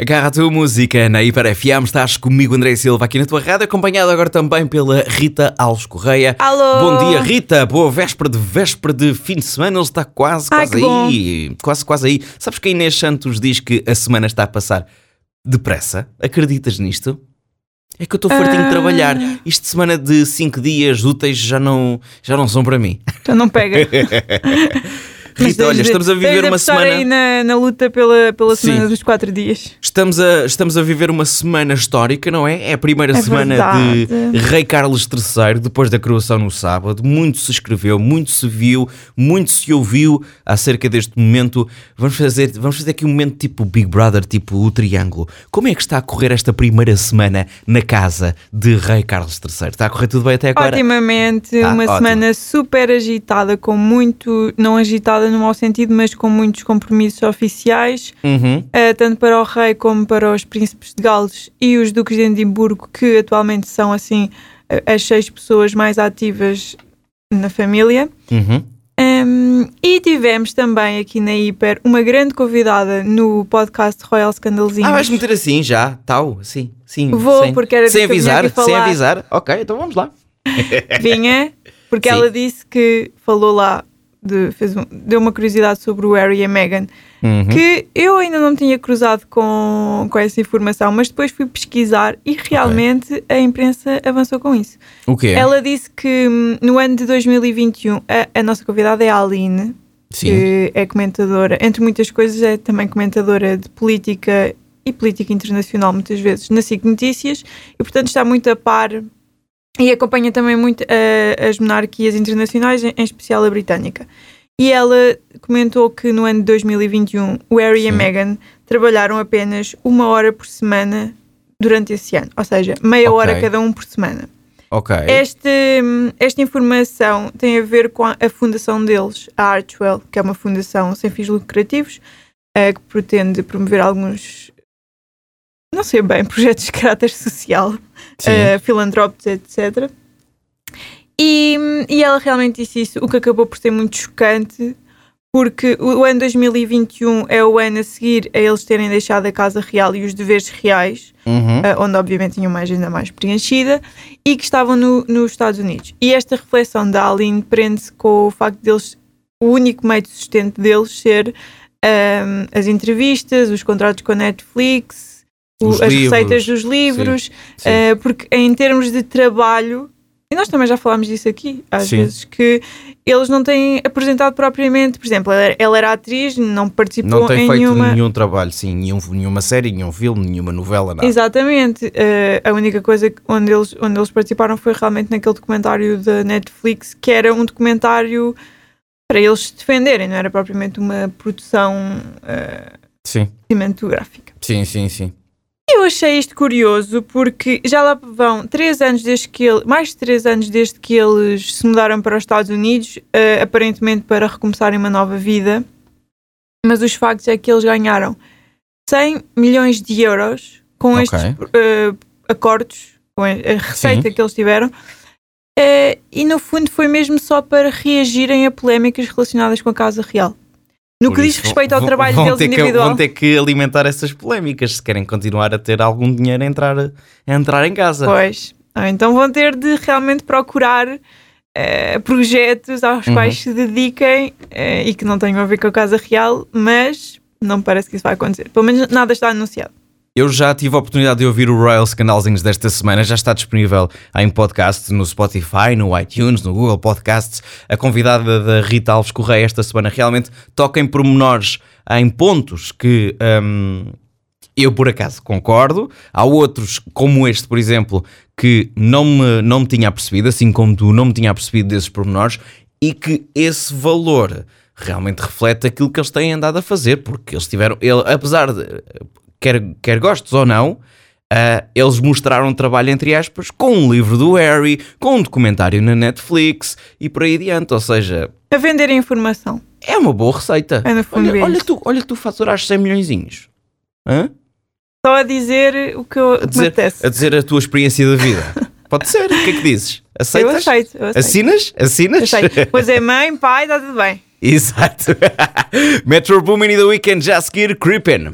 Agarra a tua música na Hiper FM, estás comigo André Silva aqui na tua rádio, acompanhado agora também pela Rita Alves Correia. Alô! Bom dia Rita, boa véspera de véspera de fim de semana, ele está quase, Ai, quase aí, quase, quase aí. Sabes que a Inês Santos diz que a semana está a passar depressa? Acreditas nisto? É que eu estou fartinho de Ah. trabalhar. Isto de semana de 5 dias úteis já não, já não são para mim. Já não pega. Rita, olha, de- estamos a viver uma semana... aí na, na luta pela, pela Sim. semana dos quatro dias. Estamos a, estamos a viver uma semana histórica, não é? É a primeira É semana verdade. de Rei Carlos III, depois da coroação no sábado. Muito se escreveu, muito se viu, muito se ouviu acerca deste momento. Vamos fazer, vamos fazer aqui um momento tipo Big Brother, tipo o Triângulo. Como é que está a correr esta primeira semana na casa de Rei Carlos III? Está a correr tudo bem até agora? Otimamente, Ah, uma ótimo. semana super agitada, com muito, não agitada no mau sentido, mas com muitos compromissos oficiais, Uhum. eh, tanto para o rei como para os príncipes de Gales e os duques de Edimburgo, que atualmente são assim eh, as seis pessoas mais ativas na família. Uhum. Um, e tivemos também aqui na Hiper uma grande convidada no podcast Royal Scandalzinhos. Ah, vais meter assim já? Tal? Sim, sim. Vou, sem, porque era sem avisar, sem avisar. Ok, então vamos lá. Vinha, porque Sim. ela disse que falou lá, de, fez um- deu uma curiosidade sobre o Harry e a Meghan, Uhum. que eu ainda não tinha cruzado com, com essa informação, mas depois fui pesquisar e realmente a imprensa avançou com isso. O quê? Ela disse que hum, no ano de 2021 a, a nossa convidada é a Aline, Sim. que é comentadora, entre muitas coisas, é também comentadora de política e política internacional, muitas vezes, na SIC Notícias, e portanto está muito a par e acompanha também muito eh, as monarquias internacionais, em, em especial a britânica. E ela comentou que no ano de 2021 o Harry e a Sim. Meghan trabalharam apenas uma hora por semana durante esse ano, ou seja, meia Ok. hora cada um por semana. Ok. Este, esta informação tem a ver com a, fundação deles, a Archwell, que é uma fundação sem fins lucrativos, eh, que pretende promover alguns, não sei bem, projetos de caráter social, eh, filantrópicos, etc. E, e ela realmente disse isso, o que acabou por ser muito chocante, porque o, ano 2021 é o ano a seguir a eles terem deixado a Casa Real e os deveres reais, Uhum. uh, onde obviamente tinham uma agenda mais preenchida, e que estavam no- nos Estados Unidos. E esta reflexão da Aline prende-se com o facto deles, o único meio de sustento deles ser um, as entrevistas, os contratos com a Netflix, o- as livros. receitas dos livros, Sim. uh, porque em termos de trabalho, e nós também já falámos disso aqui, às Sim. vezes, que eles não têm apresentado propriamente, por exemplo, ela era, ela era atriz, não participou Não tem em feito nenhuma. nenhum trabalho, sim, nenhum, nenhuma série, nenhum filme, nenhuma novela, nada. Exatamente. Eh, a única coisa onde eles, onde eles participaram foi realmente naquele documentário da Netflix, que era um documentário para eles se defenderem, não era propriamente uma produção eh, Sim, cinematográfica. sim, sim, sim. Eu achei isto curioso porque já lá vão três anos desde que ele, mais de três anos desde que eles se mudaram para os Estados Unidos, eh, aparentemente para recomeçarem uma nova vida. Mas os factos é que eles ganharam 100 milhões de euros com Ok. estes eh, acordos, com a receita Sim. que eles tiveram. Eh, e no fundo foi mesmo só para reagirem a polémicas relacionadas com a Casa Real. No Por que diz respeito ao vão- trabalho vão deles ter que- individual. vão ter que alimentar essas polémicas se querem continuar a ter algum dinheiro a entrar, a entrar em casa. Pois. Ah, Então vão ter de realmente procurar eh, projetos aos Uhum. quais se dediquem eh, e que não tenham a ver com a Casa Real, mas não parece que isso vai acontecer. Pelo menos nada está anunciado. Eu já tive a oportunidade de ouvir o Royal Scandalzinhos desta semana, já está disponível em podcast no Spotify, no iTunes, no Google Podcasts. A convidada da Rita Alves Correia esta semana realmente toca em pormenores, em pontos que hum, eu por acaso concordo. Há outros, como este, por exemplo, que não me, não me tinha percebido, assim como tu não me tinha percebido desses pormenores, e que esse valor realmente reflete aquilo que eles têm andado a fazer, porque eles tiveram, ele, apesar de quer, quer gostes ou não, ah, eles mostraram trabalho, entre aspas, com um livro do Harry, com um documentário na Netflix e por aí adiante. Ou seja, A vender a informação. é uma boa receita. É, olha, é olha, tu, olha que tu faturaste 100 milhões. Só a dizer o que, eu, A dizer, a dizer a tua experiência da vida. Pode ser, o que é que dizes? Eu Aceitas? aceito, eu aceito. Assinas? Assinas? Aceito. Pois é, mãe, pai, está tudo bem. Exato. Metro Boomin e The Weekend já a seguir, Creepin'.